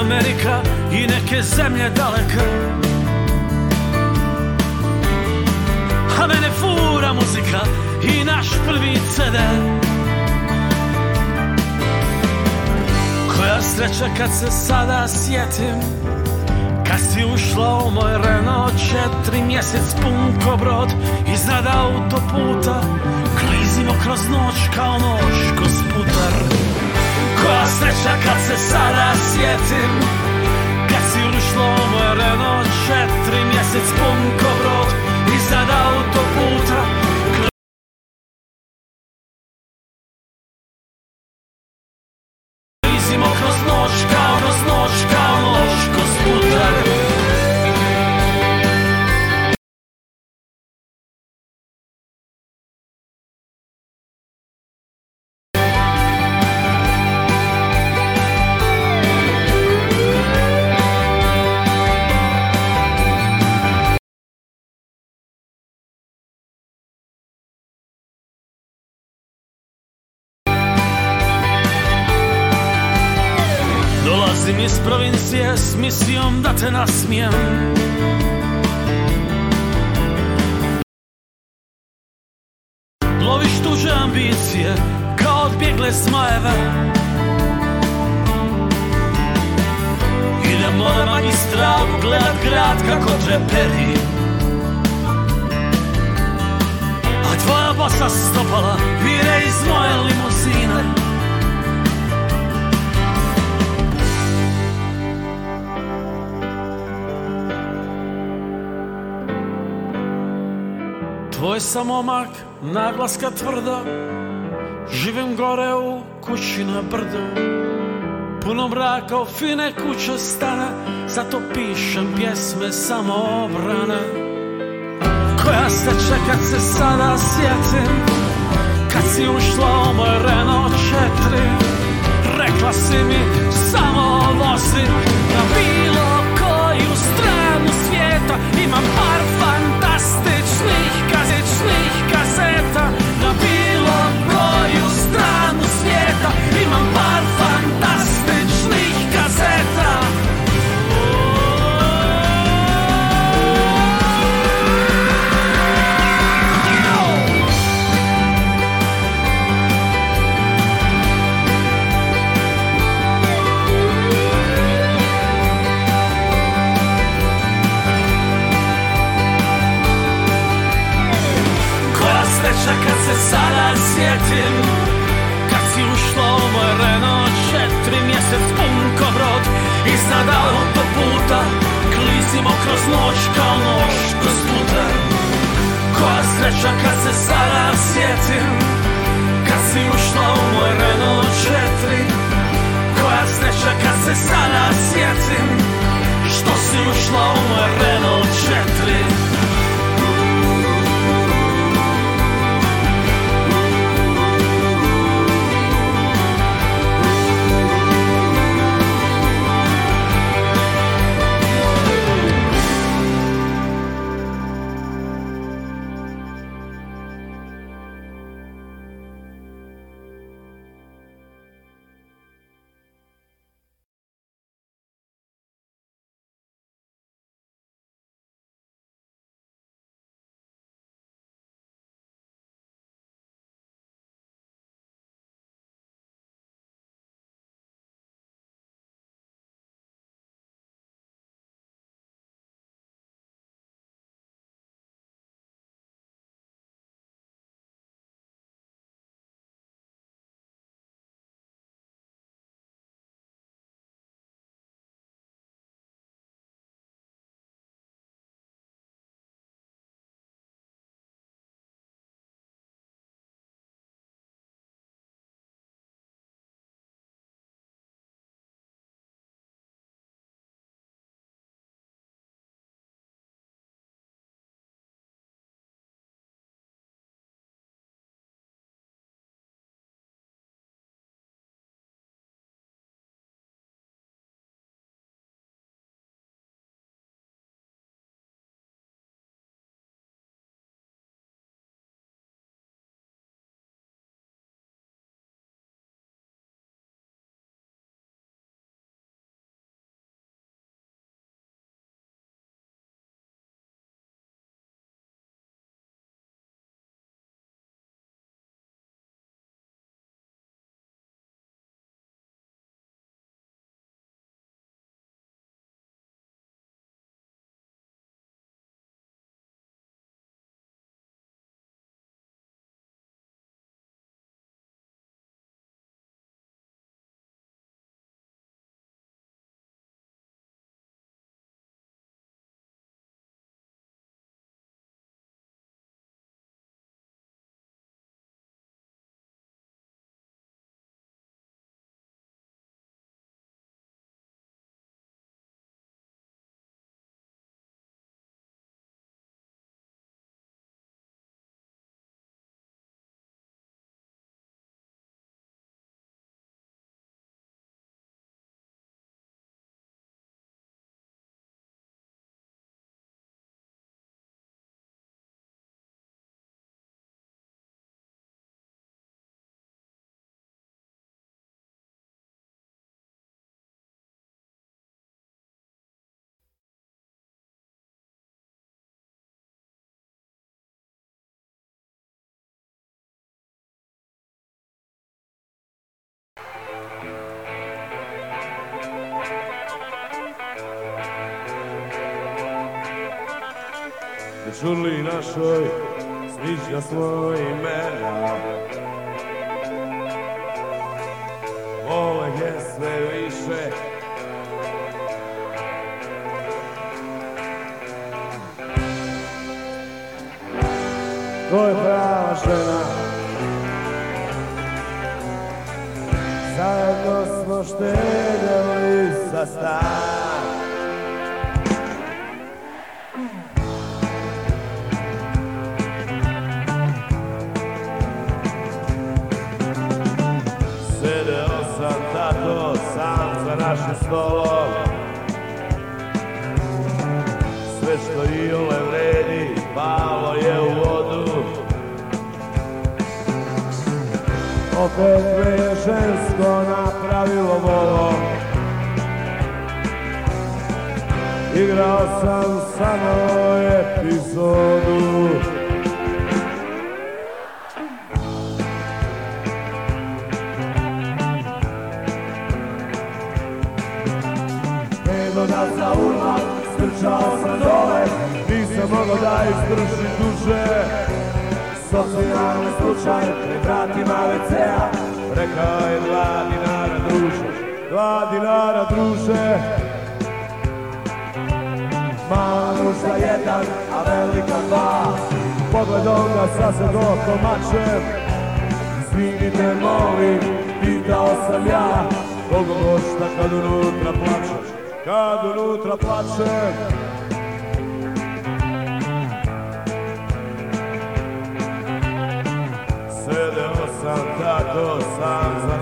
Amerika i neke zemlje daleke. A mene fura muzika i naš prvi CD. Koja sreća kad se sada sjetim Kad si ušla u moj Renault Četiri mjesec pun ko brod Iznad autoputa Klizimo kroz noć kao noć Koja sreća kad se sada sjetim? Kad si ušla u moj Renault Četiri mjesec pun ko brod Iznad autoputa provincije s misijom da te nasmijem. Loviš tuđe ambicije kao odbjegle smajeve Idemo na magistralu gledat grad kako treperi A tvoja bosa stopala vire iz moje limuzine Tvoj sam momak, naglaska tvrda. Živim gore u kući na brdu. Puno mraka u fine kuće stane. Zato pišem pjesme samoobrane Koja sreća kad se sada sjetim. Kad si ušla u moj Renault 4 Rekla si mi samo vozi Na sjetim. Kad si ušla u Četiri mjesec pun ko brod. Iznad autoputa Klizimo kroz noć kao noć kroz putar Koja sreća kad se sada sjetim. Kad si ušla u Četiri. Koja sreća kad se sada sjetim. Što si ušla u Renault Četiri žurli našoj sviđa svoj imena Vole je sve više. To je prava žena. Zajedno smo štedjeli sa stan sam tako sam za našim stolom Sve što i ole vredi palo je u vodu. Opet me je žensko napravilo volom Igrao sam samo epizodu Evo da za urma strčao sam dole Nisam mogao da izdržim duže. Socijalni slučaj pred vratima WC-a Rekao je dva dinara druže. Dva dinara druže. Mala nužda jedan, a velika dva. Pogledom ga sa se komačem Izvinite molim, pitao sam ja. Koliko košta kad unutra plačeš Kad unutra plačem Sedeo sam tako sam za